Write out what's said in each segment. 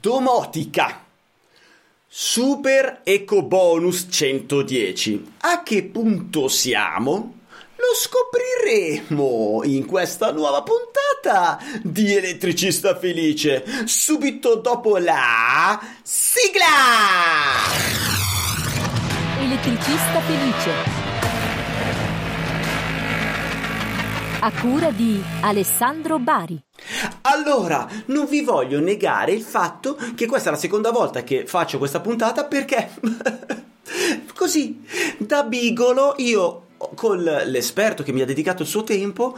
Domotica. Super Eco Bonus 110. A che punto siamo? Lo scopriremo in questa nuova puntata di Elettricista Felice, subito dopo la sigla! Elettricista Felice. A cura di Alessandro Bari. Allora, non vi voglio negare il fatto che questa è la seconda volta che faccio questa puntata perché così da bigolo io con l'esperto che mi ha dedicato il suo tempo,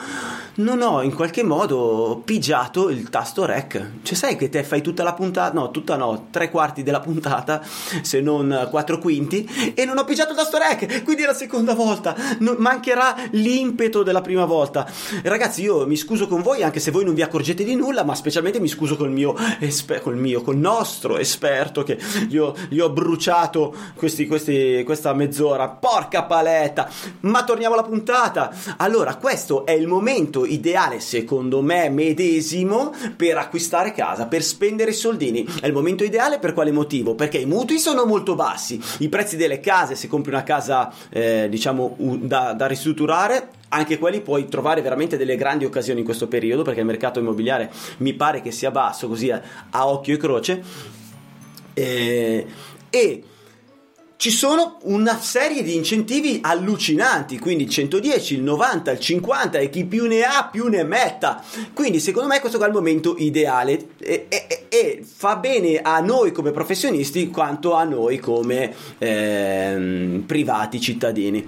non ho in qualche modo pigiato il tasto rec. Cioè, sai che te fai tutta la puntata, no, tutta no, tre quarti della puntata, se non quattro quinti, e non ho pigiato il tasto rec. Quindi è la seconda volta. Non, mancherà l'impeto della prima volta. Ragazzi, io mi scuso con voi, anche se voi non vi accorgete di nulla, ma specialmente mi scuso col mio, esper- col mio, col nostro esperto che gli ho, gli ho bruciato questi, questi, questa mezz'ora. Porca paletta! Ma torniamo alla puntata. Allora, questo è il momento ideale, secondo me, medesimo per acquistare casa, per spendere soldini. È il momento ideale per quale motivo? Perché i mutui sono molto bassi, i prezzi delle case, se compri una casa, eh, diciamo, da, da ristrutturare, anche quelli puoi trovare veramente delle grandi occasioni in questo periodo perché il mercato immobiliare mi pare che sia basso così a, a occhio e croce eh, e ci sono una serie di incentivi allucinanti, quindi il 110, il 90, il 50 e chi più ne ha più ne metta. Quindi secondo me questo è il momento ideale e, e, e, fa bene a noi come professionisti quanto a noi come eh, privati cittadini.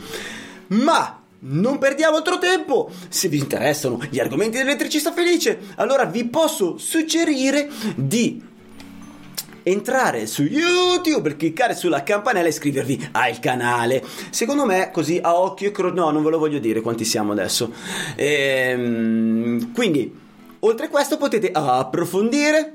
Ma non perdiamo altro tempo! Se vi interessano gli argomenti dell'elettricista felice, allora vi posso suggerire di entrare su YouTube, cliccare sulla campanella e iscrivervi al canale. Secondo me, così a occhio e croce, no, non ve lo voglio dire quanti siamo adesso. Ehm, quindi, oltre a questo, potete approfondire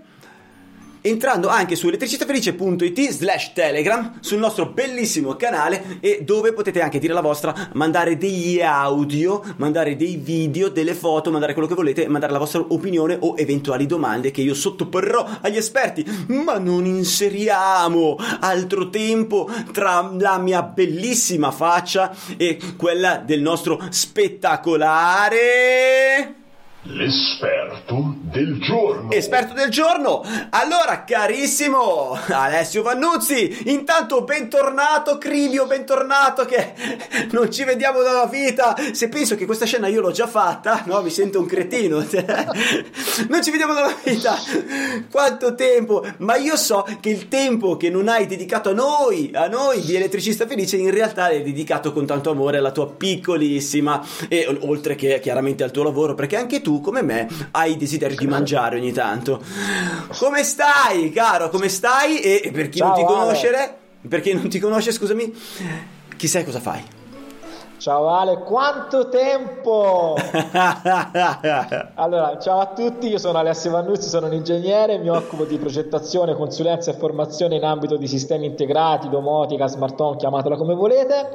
entrando anche su elettricitafelice.it slash telegram sul nostro bellissimo canale e dove potete anche dire la vostra mandare degli audio mandare dei video delle foto mandare quello che volete mandare la vostra opinione o eventuali domande che io sottoporrò agli esperti. Ma non inseriamo altro tempo tra la mia bellissima faccia e quella del nostro spettacolare L'esperto del giorno. Esperto del giorno. Allora, carissimo Alessio Vannuzzi, intanto bentornato Crilio, bentornato che non ci vediamo dalla vita. Se penso che questa scena io l'ho già fatta, no, mi sento un cretino. non ci vediamo dalla vita. Quanto tempo, ma io so che il tempo che non hai dedicato a noi, a noi di Elettricista Felice, in realtà l'hai dedicato con tanto amore alla tua piccolissima e oltre che chiaramente al tuo lavoro, perché anche tu, come me, hai desiderio di mangiare ogni tanto. Come stai, caro? Come stai? E per chi Ciao, non ti conosce, per chi non ti conosce, scusami, chi sai cosa fai? Ciao Ale, quanto tempo! allora, ciao a tutti, io sono Alessio Vannuzzi, sono un ingegnere, mi occupo di progettazione, consulenza e formazione in ambito di sistemi integrati, domotica, smart home, chiamatela come volete.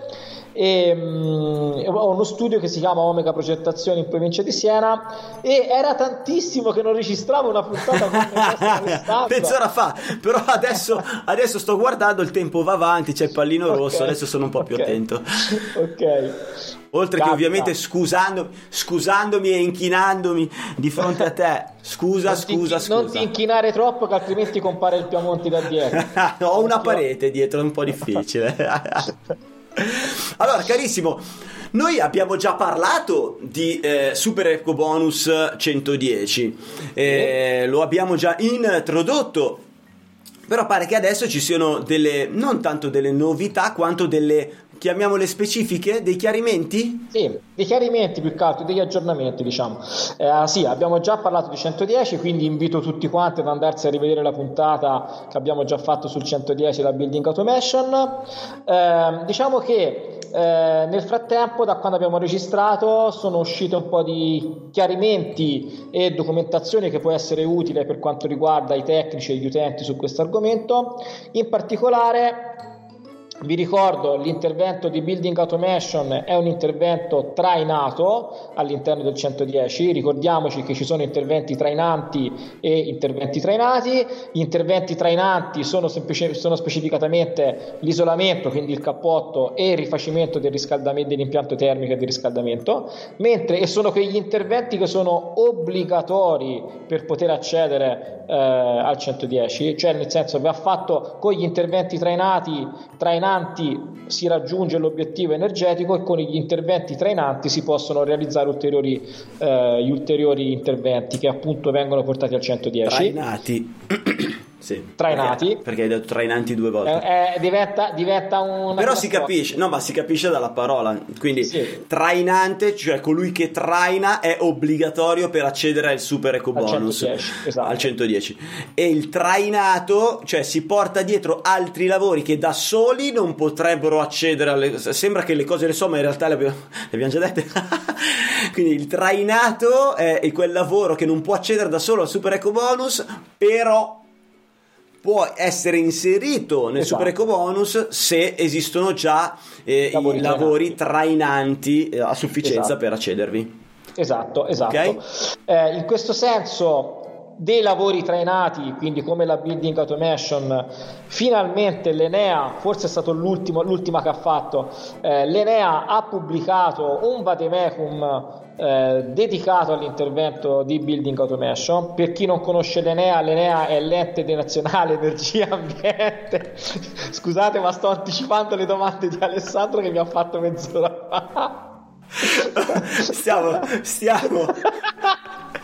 E, um, ho uno studio che si chiama Omega Progettazione in provincia di Siena e era tantissimo che non registravo una puntata come mezz'ora fa però adesso, adesso, sto guardando il tempo va avanti c'è il pallino okay. rosso adesso sono un po' più okay. attento ok Oltre Capita. che ovviamente scusando, scusandomi e inchinandomi di fronte a te. Scusa, non scusa, ti, scusa. Non ti inchinare troppo che altrimenti compare il Piamonti da dietro. Ho una parete dietro, è un po' difficile. allora, carissimo, noi abbiamo già parlato di eh, Super Eco Bonus 110, eh, lo abbiamo già introdotto però pare che adesso ci siano delle, non tanto delle novità quanto delle chiamiamole specifiche, dei chiarimenti? Sì, dei chiarimenti più che altro, degli aggiornamenti diciamo. Eh, sì, abbiamo già parlato di 110, quindi invito tutti quanti ad andarsi a rivedere la puntata che abbiamo già fatto sul 110, la Building Automation. Eh, diciamo che eh, nel frattempo, da quando abbiamo registrato, sono uscite un po' di chiarimenti e documentazione che può essere utile per quanto riguarda i tecnici e gli utenti su questo argomento. In particolare vi ricordo l'intervento di Building Automation è un intervento trainato all'interno del 110, ricordiamoci che ci sono interventi trainanti e interventi trainati, gli interventi trainanti sono, semplice, sono specificatamente l'isolamento, quindi il cappotto e il rifacimento del riscaldamento dell'impianto termico e del riscaldamento, mentre e sono quegli interventi che sono obbligatori per poter accedere eh, al 110, cioè nel senso va fatto con gli interventi trainati, trainati trainanti si raggiunge l'obiettivo energetico e con gli interventi trainanti si possono realizzare ulteriori, eh, gli ulteriori interventi che appunto vengono portati al 110. Trainati. Sì, trainati. Perché, perché, hai detto trainanti due volte. Eh, eh, diventa, diventa un. Però si capisce, no, ma si capisce dalla parola. Quindi sì. trainante, cioè colui che traina, è obbligatorio per accedere al super eco bonus al 110, esatto. al 110. E il trainato, cioè si porta dietro altri lavori che da soli non potrebbero accedere alle. Sembra che le cose le so, ma in realtà le abbiamo, le abbiamo già dette. Quindi il trainato è quel lavoro che non può accedere da solo al super eco bonus, però può essere inserito nel esatto. super eco bonus se esistono già eh, lavori i lavori trainanti eh, a sufficienza esatto. per accedervi. Esatto, esatto. Okay? Eh, in questo senso dei lavori trainati, quindi come la building automation, finalmente l'Enea, forse è stata l'ultima che ha fatto, eh, l'Enea ha pubblicato un vademecum eh, dedicato all'intervento di Building Automation. Per chi non conosce l'Enea, l'Enea è l'ente nazionale energia ambiente. Scusate, ma sto anticipando le domande di Alessandro che mi ha fatto mezz'ora fa. stiamo, stiamo.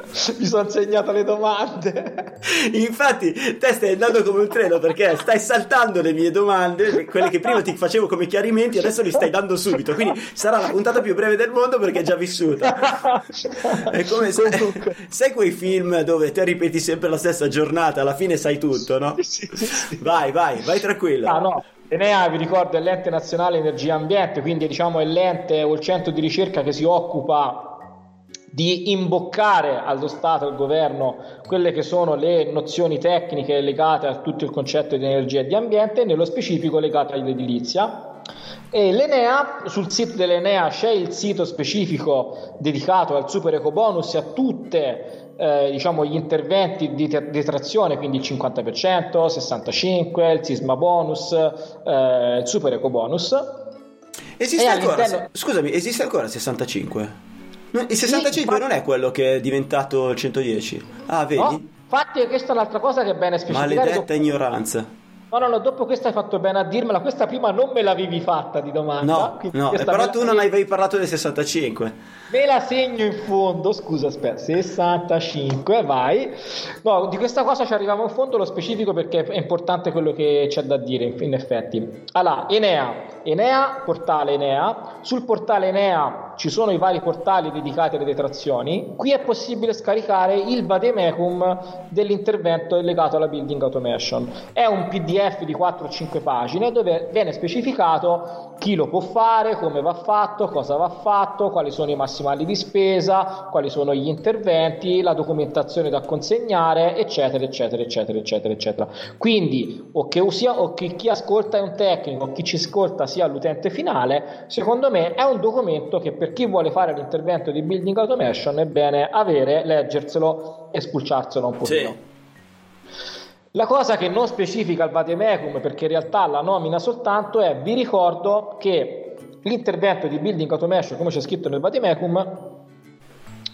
mi sono segnato le domande. Infatti, te stai andando come un treno perché stai saltando le mie domande, quelle che prima ti facevo come chiarimenti, adesso li stai dando subito. Quindi sarà la puntata più breve del mondo perché è già vissuta. È come se, sai quei film dove te ripeti sempre la stessa giornata, alla fine sai tutto, no? Sì, sì, sì. Vai, vai, vai tranquillo. Ah, no. Enea, vi ricordo, è l'ente nazionale energia ambiente, quindi diciamo è l'ente o il centro di ricerca che si occupa di imboccare allo Stato, al governo, quelle che sono le nozioni tecniche legate a tutto il concetto di energia e di ambiente, nello specifico legate all'edilizia. E l'Enea, sul sito dell'Enea c'è il sito specifico dedicato al super eco bonus e a tutte eh, diciamo, gli interventi di detrazione, quindi il 50%, 65%, il sisma bonus, eh, il super eco bonus. Esiste ancora, scusami, esiste ancora il 65%? Il 65 sì, non è quello che è diventato il 110. Ah, vedi? No, infatti, questa è un'altra cosa che è bene specificare. Maledetta ignoranza. No, no, no, dopo questa hai fatto bene a dirmela. Questa prima non me l'avevi fatta di domanda. No, no però tu non avevi parlato del 65. Me la segno in fondo. Scusa, aspetta, 65, vai. No, di questa cosa ci arriviamo in fondo lo specifico perché è importante quello che c'è da dire, in effetti. Allora, Enea. Enea, portale Enea. Sul portale Enea ci sono i vari portali dedicati alle detrazioni. Qui è possibile scaricare il vademecum dell'intervento legato alla building automation. È un PDF di 4-5 pagine dove viene specificato chi lo può fare, come va fatto, cosa va fatto, quali sono i massimali di spesa, quali sono gli interventi, la documentazione da consegnare, eccetera, eccetera, eccetera, eccetera, eccetera. Quindi o che, usia, o che chi ascolta è un tecnico, o chi ci ascolta sia l'utente finale, secondo me è un documento che per chi vuole fare l'intervento di building automation è bene avere, leggerselo e spulciarselo un pochino. Sì. La cosa che non specifica il vademecum, perché in realtà la nomina soltanto, è vi ricordo che l'intervento di building automation, come c'è scritto nel vademecum,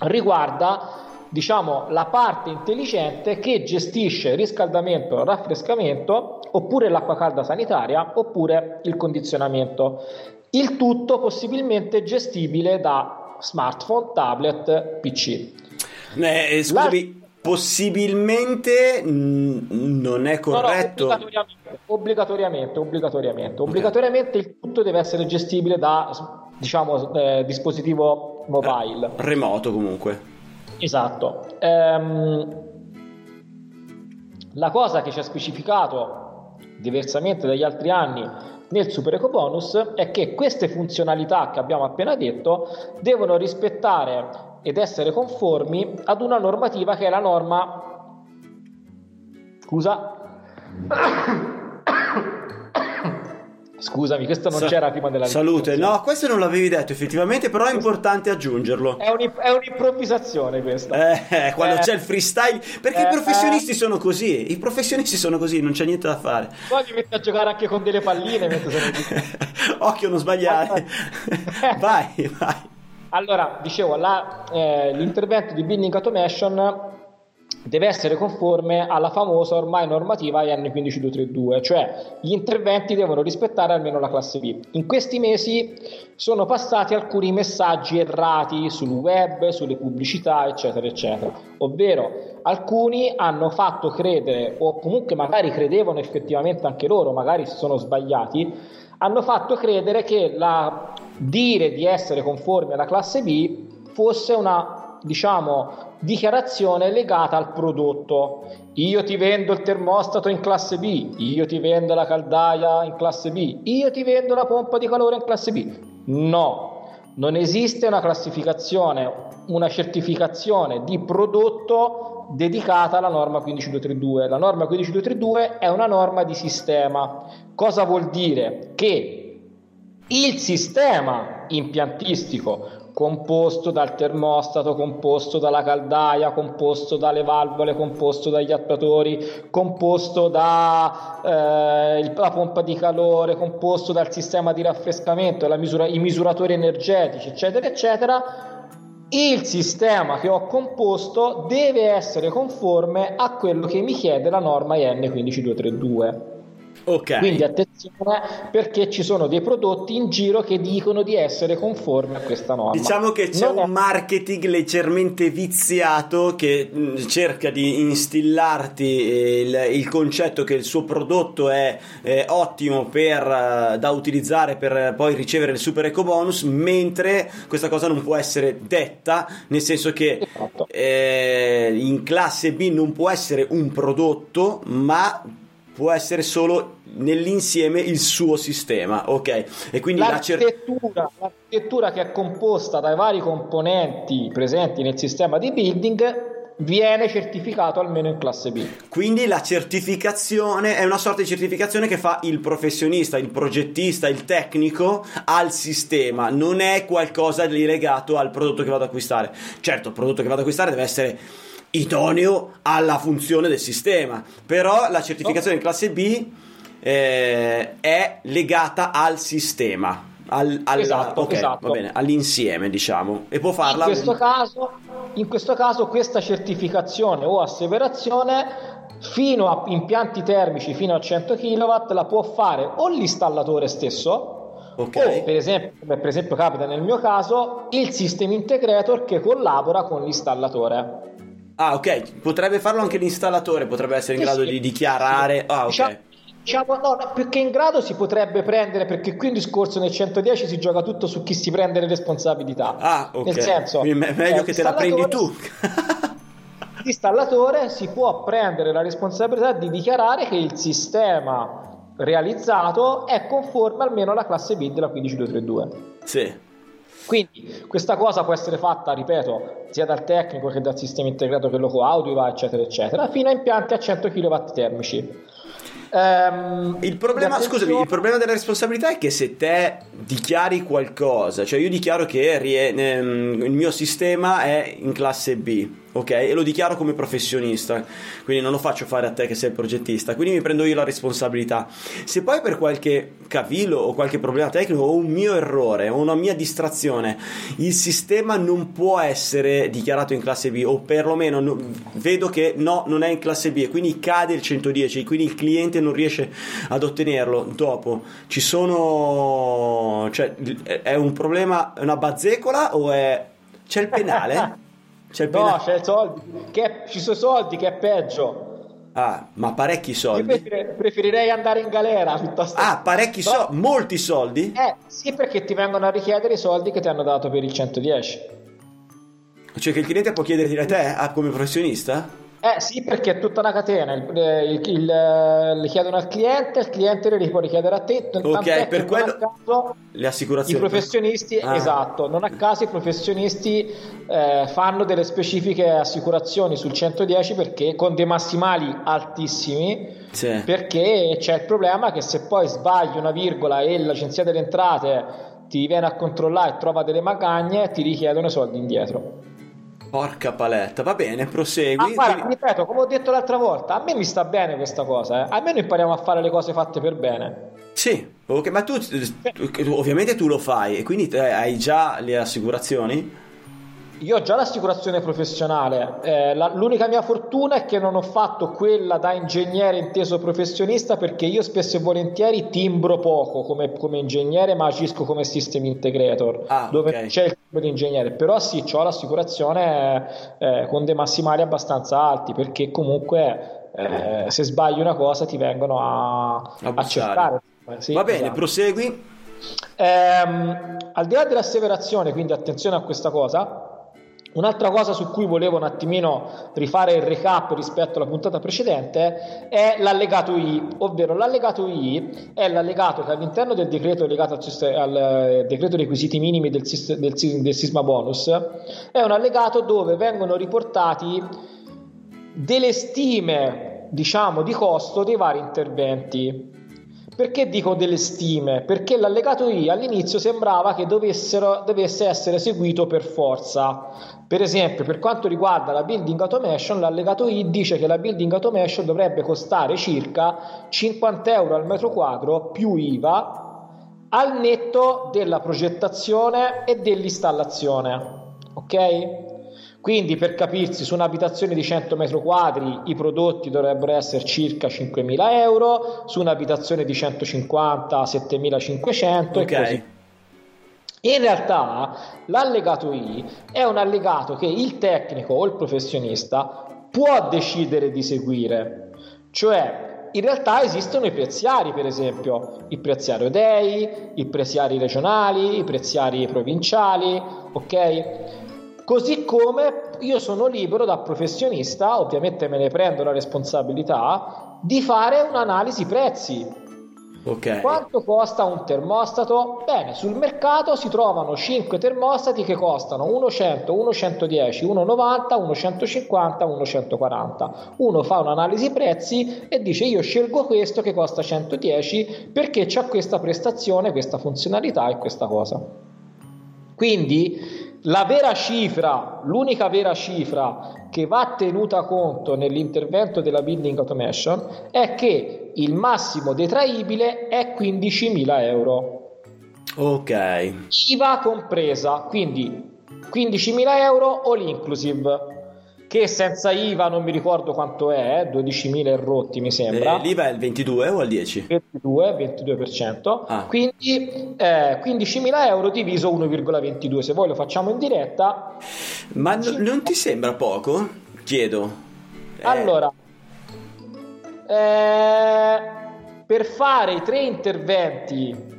riguarda diciamo la parte intelligente che gestisce riscaldamento, raffrescamento, oppure l'acqua calda sanitaria, oppure il condizionamento. Il tutto possibilmente gestibile da smartphone, tablet, PC. Eh, scusami, possibilmente non è corretto. No, no, obbligatoriamente, obbligatoriamente, obbligatoriamente, obbligatoriamente il tutto deve essere gestibile da diciamo eh, dispositivo mobile. Eh, remoto comunque. Esatto. Ehm, la cosa che ci ha specificato diversamente dagli altri anni nel Super Eco Bonus è che queste funzionalità che abbiamo appena detto devono rispettare ed essere conformi ad una normativa che è la norma scusa Scusami, questo non Sa- c'era prima della Salute, no, questo non l'avevi detto effettivamente, però è importante aggiungerlo. È, un- è un'improvvisazione questa. Eh, quando Eh. c'è il freestyle, perché Eh, i professionisti sono così, i professionisti sono così, non c'è niente da fare. Poi mi metto a giocare anche con delle palline mentre sono. Occhio non sbagliare. vai, vai. Allora, dicevo, la- eh, l'intervento di Building Automation deve essere conforme alla famosa ormai normativa IN 15232, cioè gli interventi devono rispettare almeno la classe B. In questi mesi sono passati alcuni messaggi errati sul web, sulle pubblicità, eccetera, eccetera. Ovvero, alcuni hanno fatto credere, o comunque magari credevano effettivamente anche loro, magari si sono sbagliati, hanno fatto credere che la dire di essere conformi alla classe B fosse una diciamo dichiarazione legata al prodotto. Io ti vendo il termostato in classe B io ti vendo la caldaia in classe B io ti vendo la pompa di calore in classe B. No non esiste una classificazione una certificazione di prodotto dedicata alla norma 15232 la norma 15232 è una norma di sistema. Cosa vuol dire? Che il sistema impiantistico composto dal termostato, composto dalla caldaia, composto dalle valvole, composto dagli attuatori, composto dalla pompa di calore, composto dal sistema di raffrescamento, misura, i misuratori energetici, eccetera, eccetera. Il sistema che ho composto deve essere conforme a quello che mi chiede la norma IN 15232. Ok. Quindi attenzione perché ci sono dei prodotti in giro che dicono di essere conformi a questa norma. Diciamo che c'è Non è- un marketing leggermente viziato che mh, cerca di instillarti il, il concetto che il suo prodotto è eh, ottimo per, eh, da utilizzare per eh, poi ricevere il super eco bonus, mentre questa cosa non può essere detta, nel senso che Esatto. eh, in classe B non può essere un prodotto, ma può essere solo nell'insieme il suo sistema, ok? E quindi la cer- L'architettura, l'architettura che è composta dai vari componenti presenti nel sistema di building viene certificato almeno in classe B. Quindi la certificazione è una sorta di certificazione che fa il professionista, il progettista, il tecnico al sistema, non è qualcosa di legato al prodotto che vado ad acquistare. Certo, il prodotto che vado ad acquistare deve essere idoneo alla funzione del sistema, però la certificazione in classe B eh, è legata al sistema. Al, al- Esatto, ok, esatto. bene, all'insieme diciamo e può In farla questo, caso, in questo caso questa certificazione o asseverazione fino a impianti termici fino a 100 kW la può fare o l'installatore stesso Ok. o per esempio, come per esempio capita nel mio caso il system integrator che collabora con l'installatore Ah, ok, potrebbe farlo anche l'installatore, potrebbe essere in Sì, grado sì. di dichiarare. Ah, ok. Diciamo, diciamo, no, più che in grado si potrebbe prendere perché qui il discorso nel 110 si gioca tutto su chi si prende le responsabilità Ah, ok. nel senso me- meglio eh, che te la prendi tu. l'installatore- L'installatore si può prendere la responsabilità di dichiarare che il sistema realizzato è conforme almeno alla classe B della 15232. sì. Quindi questa cosa può essere fatta, ripeto, sia dal tecnico che dal sistema integrato che lo coaudiva, eccetera, eccetera, fino a impianti a 100 kW termici. Ehm, Il problema, scusami, il problema della responsabilità è che se te dichiari qualcosa, cioè io dichiaro che ehm, il mio sistema è in classe B, ok? E lo dichiaro come professionista, quindi non lo faccio fare a te che sei il progettista, quindi mi prendo io la responsabilità. Se poi per qualche cavillo o qualche problema tecnico o un mio errore o una mia distrazione il sistema non può essere dichiarato in classe B o perlomeno no- vedo che no, non è in classe B e quindi cade il 110, quindi il cliente non riesce ad ottenerlo dopo. Ci sono cioè è un problema, è una bazzecola o è c'è il penale? C'è il No, c'è i soldi, che ci sono i soldi che è peggio. Ah, ma parecchi soldi. prefer- preferirei andare in galera piuttosto. Ah, parecchi Però- soldi, molti soldi? Eh, sì, perché ti vengono a richiedere i soldi che ti hanno dato per il 110. Cioè che il cliente può chiederti a te ah, come professionista? Eh sì, perché è tutta una catena, il, il, il, le chiedono al cliente, il cliente le può richiedere a te. Ok, per quello caso, le assicurazioni. I professionisti, ah. esatto, non a caso i professionisti eh, fanno delle specifiche assicurazioni sul 110 perché con dei massimali altissimi, sì. perché c'è il problema che se poi sbagli una virgola e l'agenzia delle entrate ti viene a controllare e trova delle magagne, ti richiedono i soldi indietro. Porca paletta, va bene, prosegui. Ah, guarda, ripeto, come ho detto l'altra volta, a me mi sta bene questa cosa, eh. almeno impariamo a fare le cose fatte per bene. Sì, okay, ma tu, ovviamente tu lo fai e quindi hai già le assicurazioni? Io ho già l'assicurazione professionale, eh, la, l'unica mia fortuna è che non ho fatto quella da ingegnere inteso professionista perché io spesso e volentieri timbro poco come, come ingegnere ma agisco come system integrator ah, dove okay. c'è il tipo di ingegnere, però sì, ho l'assicurazione eh, con dei massimali abbastanza alti perché comunque eh, se sbagli una cosa ti vengono a, a, a cercare. Sì, Va bene, esatto. prosegui. Ehm, al di là dell'asseverazione, quindi attenzione a questa cosa, Un'altra cosa su cui volevo un attimino rifare il recap rispetto alla puntata precedente è l'allegato I, ovvero l'allegato I è l'allegato che all'interno del decreto legato al, al eh, decreto requisiti minimi del, del, del sisma bonus è un allegato dove vengono riportati delle stime diciamo di costo dei vari interventi perché dico delle stime? Perché l'allegato I all'inizio sembrava che dovesse essere seguito per forza. Per esempio, per quanto riguarda la building automation, l'allegato I dice che la building automation dovrebbe costare circa 50 euro al metro quadro più IVA al netto della progettazione e dell'installazione. Ok? Quindi per capirsi, su un'abitazione di 100 metri quadri i prodotti dovrebbero essere circa 5.000 euro, su un'abitazione di 150 7.500 okay. e così. In realtà l'allegato I è un allegato che il tecnico o il professionista può decidere di seguire, cioè in realtà esistono i preziari, per esempio, il preziario DEI, i preziari regionali, i preziari provinciali, ok? Così come io sono libero da professionista, ovviamente me ne prendo la responsabilità, di fare un'analisi prezzi. Okay. Quanto costa un termostato? Bene, sul mercato si trovano 5 termostati che costano 1,100, 1,110, 1,90, 1,150, 1,140. Uno fa un'analisi prezzi e dice io scelgo questo che costa 110 perché c'ha questa prestazione, questa funzionalità e questa cosa. Quindi la vera cifra, l'unica vera cifra che va tenuta conto nell'intervento della building automation è che il massimo detraibile è 15.000 euro. Ok. IVA compresa, quindi 15.000 euro all inclusive che senza IVA non mi ricordo quanto è, 12.000 e rotti mi sembra. Eh, L'IVA è il 22 o il 10? 22, 22%, ah. quindi eh, 15.000 euro diviso 1,22, se voi lo facciamo in diretta. Ma n- non ti sembra poco? Chiedo. Eh. Allora, eh, per fare i tre interventi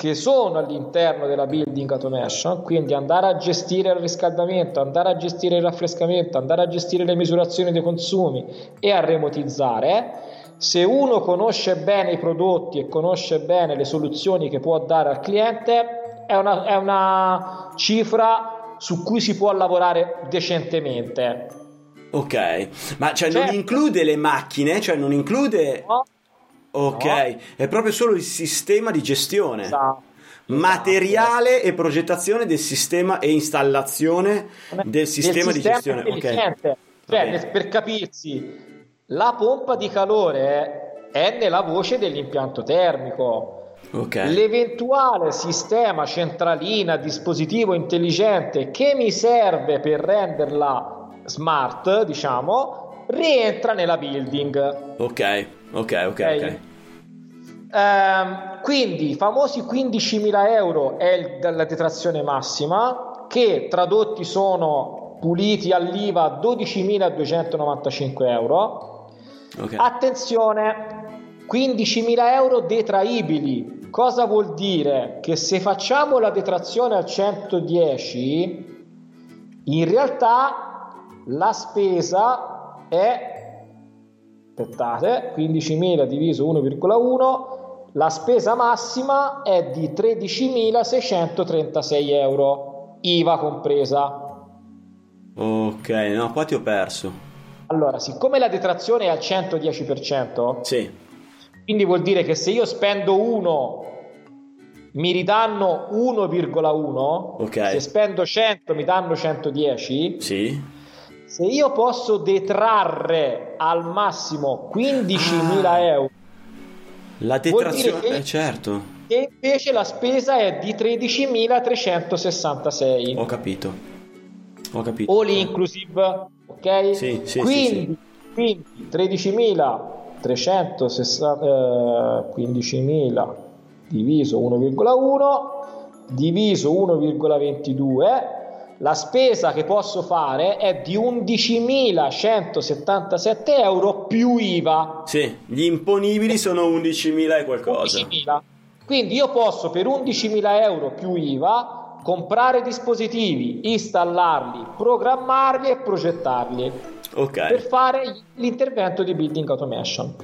che sono all'interno della building automation, quindi andare a gestire il riscaldamento, andare a gestire il raffrescamento, andare a gestire le misurazioni dei consumi e a remotizzare. Se uno conosce bene i prodotti e conosce bene le soluzioni che può dare al cliente, è una, è una cifra su cui si può lavorare decentemente. Ok, ma cioè certo. non include le macchine, cioè non include... No Ok, no? è proprio solo il sistema di gestione. Esatto. Materiale esatto. e progettazione del sistema e installazione del sistema, del sistema di gestione. Okay. Cioè, per capirsi, la pompa di calore è nella voce dell'impianto termico. Okay. L'eventuale sistema centralina, dispositivo intelligente che mi serve per renderla smart, diciamo, rientra nella building. Ok. Ok, ok, ok. okay. Um, quindi i famosi 15.000 euro è la detrazione massima che tradotti sono puliti all'IVA 12.295 euro. Okay. Attenzione, 15.000 euro detraibili. Cosa vuol dire? Che se facciamo la detrazione al 110, in realtà la spesa è aspettate 15.000 diviso 1,1 la spesa massima è di 13.636 euro IVA compresa Ok, no, qua ti ho perso. allora siccome la detrazione è al 110% Sì, quindi vuol dire che se io spendo 1 mi ridanno 1,1 Ok. se spendo 100 mi danno 110 sì. Se io posso detrarre al massimo 15.000 Ah. euro La detrazione, che- eh, certo, e invece la spesa è di 13.366 ho capito. Ho capito. all inclusive ok Sì, sì, quindi, quindi 13.360 eh, 15.000 diviso 1,1 diviso 1,22 la spesa che posso fare è di 11.177 euro più IVA Sì, gli imponibili sono 11.000 e qualcosa. 11.000. Quindi io posso per 11.000 euro più IVA comprare dispositivi, installarli, programmarli e progettarli per Ok, fare l'intervento di building automation.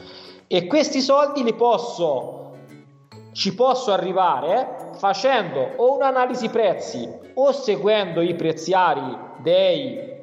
E questi soldi li posso ci posso arrivare facendo o un'analisi prezzi o seguendo i preziari dei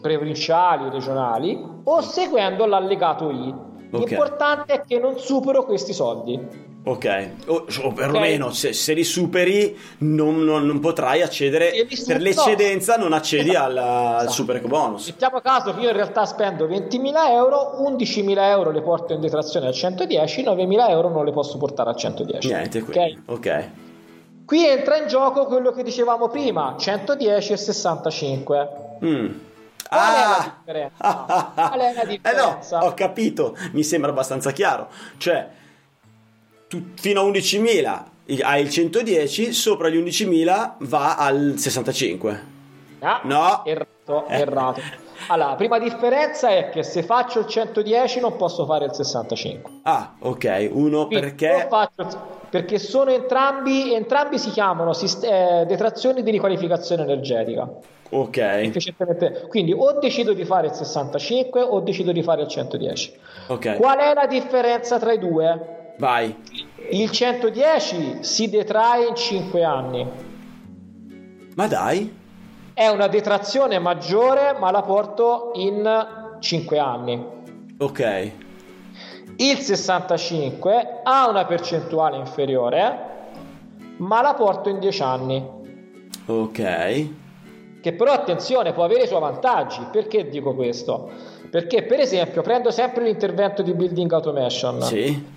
provinciali o regionali o seguendo l'allegato I. Ok. L'importante è che non supero questi soldi. ok. O, o perlomeno se, se li superi non, non- non potrai accedere, su- per l'eccedenza non accedi Esatto. al, al Esatto. super eco bonus. Mettiamo caso che io in realtà spendo 20.000 euro, 11.000 euro le porto in detrazione al 110, 9.000 euro non le posso portare al 110. Niente, ok? quindi. Ok. Qui entra in gioco quello che dicevamo prima, 110 e 65. Mm. Qual è la Ah! differenza? Qual è la Eh differenza? no, ho capito, mi sembra abbastanza chiaro. Cioè, tu, fino a 11.000 i- hai il 110, sopra gli 11.000 va al 65. Ah, No. Errato, Eh. errato. Allora, la prima differenza è che se faccio il 110 non posso fare il 65. Ah, ok, uno Quindi perché... io faccio- perché sono entrambi, entrambi si chiamano sist- eh, detrazioni di riqualificazione energetica. Ok. Quindi o decido di fare il 65 o decido di fare il 110. ok, Qual è la differenza tra i due? vai. Il 110 si detrae in 5 anni. Ma dai, È una detrazione maggiore, ma la porto in 5 anni. ok, Il 65 ha una percentuale inferiore, ma la porto in 10 anni. ok, Che però attenzione può avere i suoi vantaggi. Perché dico questo? Perché per esempio prendo sempre l'intervento di building automation. sì,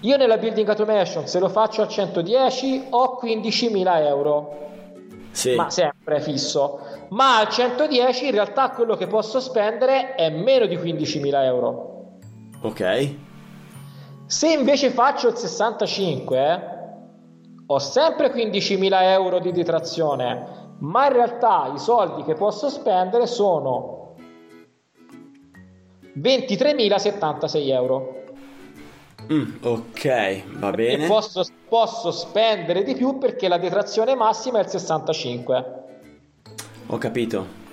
Io nella building automation se lo faccio al 110 ho 15.000 euro, sì, ma sempre fisso. Ma al 110 in realtà quello che posso spendere è meno di 15.000 euro. Ok, Se invece faccio il 65 ho sempre 15.000 euro di detrazione, ma in realtà i soldi che posso spendere sono 23.076 euro. Mm, ok, va E bene, posso, posso spendere di più perché la detrazione massima è il 65. ho capito,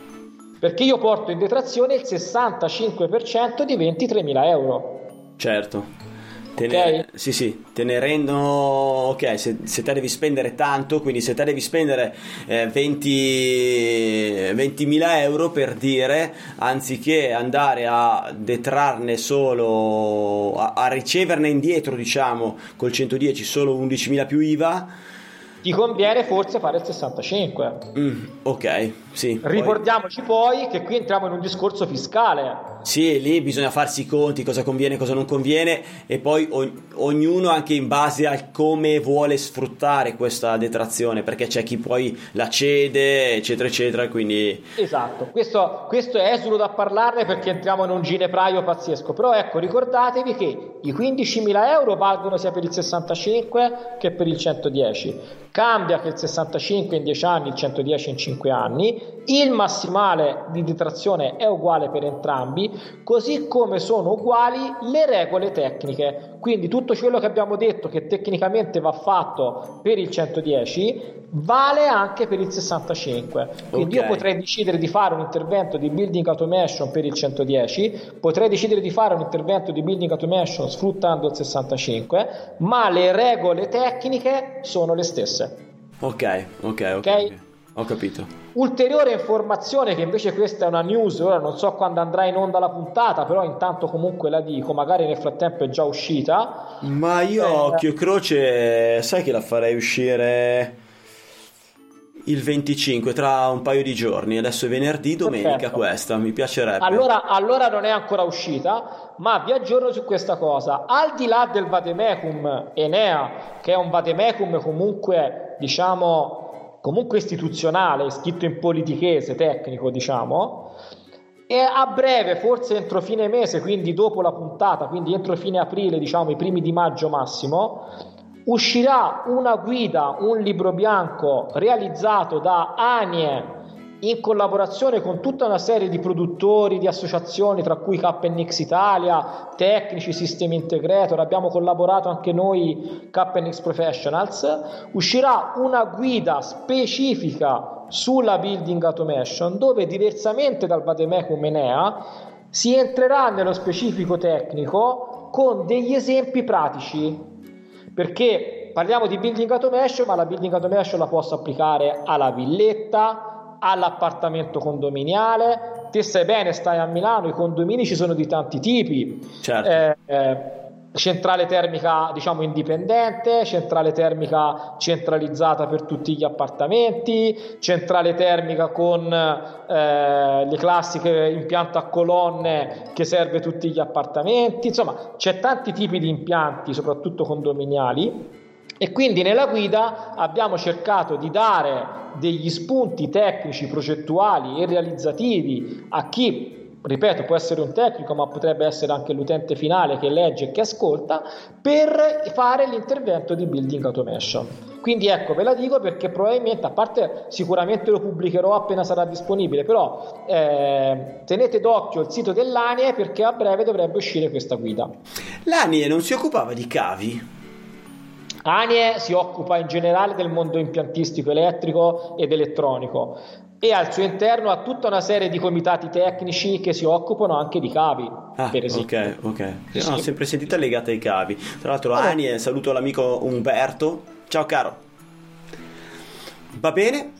Perché io porto in detrazione il 65% di 23.000 euro. certo. Te ne, Ok. Sì, sì, te ne rendono... Ok, se, se te devi spendere tanto, quindi se te devi spendere eh, 20 20.000 euro per dire, anziché andare a detrarne solo, a, a riceverne indietro, diciamo, col 110 solo 11.000 più IVA, Ti conviene forse fare il 65. mm, ok, sì. poi- Ricordiamoci poi che qui entriamo in un discorso fiscale. Sì, lì bisogna farsi i conti, cosa conviene, cosa non conviene e poi ogn- ognuno anche in base a come vuole sfruttare questa detrazione, perché c'è chi poi la cede, eccetera, eccetera, quindi Esatto, questo, questo è esulu da parlarne perché entriamo in un ginepraio pazzesco, però ecco ricordatevi che i 15.000 euro valgono sia per il 65 che per il 110. Cambia che il 65 in 10 anni, il 110 in 5 anni, il massimale di detrazione è uguale per entrambi, così come sono uguali le regole tecniche. Quindi tutto quello che abbiamo detto che tecnicamente va fatto per il 110 vale anche per il 65. Quindi okay. io potrei decidere di fare un intervento di building automation per il 110, potrei decidere di fare un intervento di building automation sfruttando il 65, ma le regole tecniche sono le stesse. Ok, ok, ok. okay? Ho capito. Ulteriore informazione che invece questa è una news, ora non so quando andrà in onda la puntata, però intanto comunque la dico, magari nel frattempo è già uscita. Ma io, eh, occhio croce, sai che la farei uscire il 25 tra un paio di giorni. Adesso è venerdì domenica Perfetto. questa mi piacerebbe. Allora, allora, non è ancora uscita ma vi aggiorno su questa cosa. Al di là del vademecum Enea che è un vademecum comunque diciamo comunque istituzionale scritto in politichese tecnico diciamo e a breve forse entro fine mese quindi dopo la puntata quindi entro fine aprile diciamo i primi di maggio massimo uscirà una guida, un libro bianco realizzato da Anie in collaborazione con tutta una serie di produttori, di associazioni, tra cui KNX Italia, tecnici, sistemi integrator, abbiamo collaborato anche noi KNX Professionals, uscirà una guida specifica sulla building automation dove diversamente dal Vademecum Enea si entrerà nello specifico tecnico con degli esempi pratici perché parliamo di building automation, ma la building automation la posso applicare alla villetta, all'appartamento condominiale. Te sai bene, stai a Milano, i condomini ci sono di tanti tipi. Certo. Eh, eh, centrale termica diciamo indipendente, centrale termica centralizzata per tutti gli appartamenti, centrale termica con eh, le classiche impianto a colonne che serve tutti gli appartamenti, insomma c'è tanti tipi di impianti, soprattutto condominiali. E quindi nella guida abbiamo cercato di dare degli spunti tecnici, progettuali e realizzativi a chi ripeto, può essere un tecnico, ma potrebbe essere anche l'utente finale che legge e che ascolta, per fare l'intervento di building automation. Quindi ecco, ve la dico perché probabilmente, a parte sicuramente lo pubblicherò appena sarà disponibile, però eh, tenete d'occhio il sito dell'ANIE perché a breve dovrebbe uscire questa guida. L'ANIE non si occupava di cavi? ANIE si occupa in generale del mondo impiantistico elettrico ed elettronico e al suo interno ha tutta una serie di comitati tecnici che si occupano anche di cavi. Ah, per esempio. ok, ok. Io sì. ho sempre sentito legate ai cavi. Tra l'altro, ah, Ani, saluto l'amico Umberto. Ciao, caro. Va bene?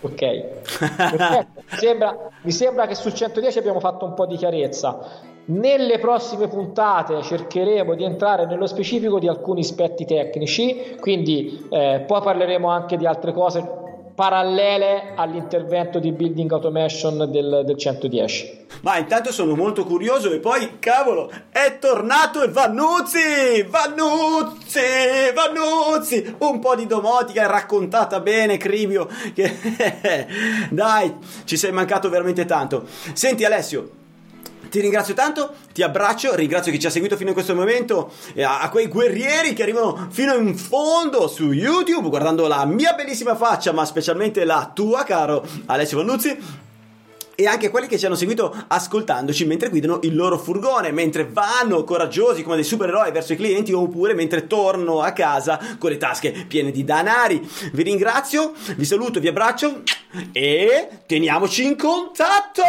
Ok, mi, sembra, mi sembra che sul 110 abbiamo fatto un po' di chiarezza. Nelle prossime puntate cercheremo di entrare nello specifico di alcuni aspetti tecnici, quindi eh, poi parleremo anche di altre cose parallele all'intervento di building automation del, del 110. Ma intanto sono molto curioso e poi, cavolo, è tornato il Vannuzzi! Vannuzzi! Vannuzzi! Un po' di domotica raccontata bene, Cribio. Dai, ci sei mancato veramente tanto. Senti Alessio, ti ringrazio tanto, ti abbraccio, ringrazio chi ci ha seguito fino a questo momento, a, a quei guerrieri che arrivano fino in fondo su YouTube guardando la mia bellissima faccia, ma specialmente la tua, caro Alessio Vannuzzi e anche quelli che ci hanno seguito ascoltandoci mentre guidano il loro furgone, mentre vanno coraggiosi come dei supereroi verso i clienti oppure mentre tornano a casa con le tasche piene di danari. Vi ringrazio, vi saluto, vi abbraccio e teniamoci in contatto!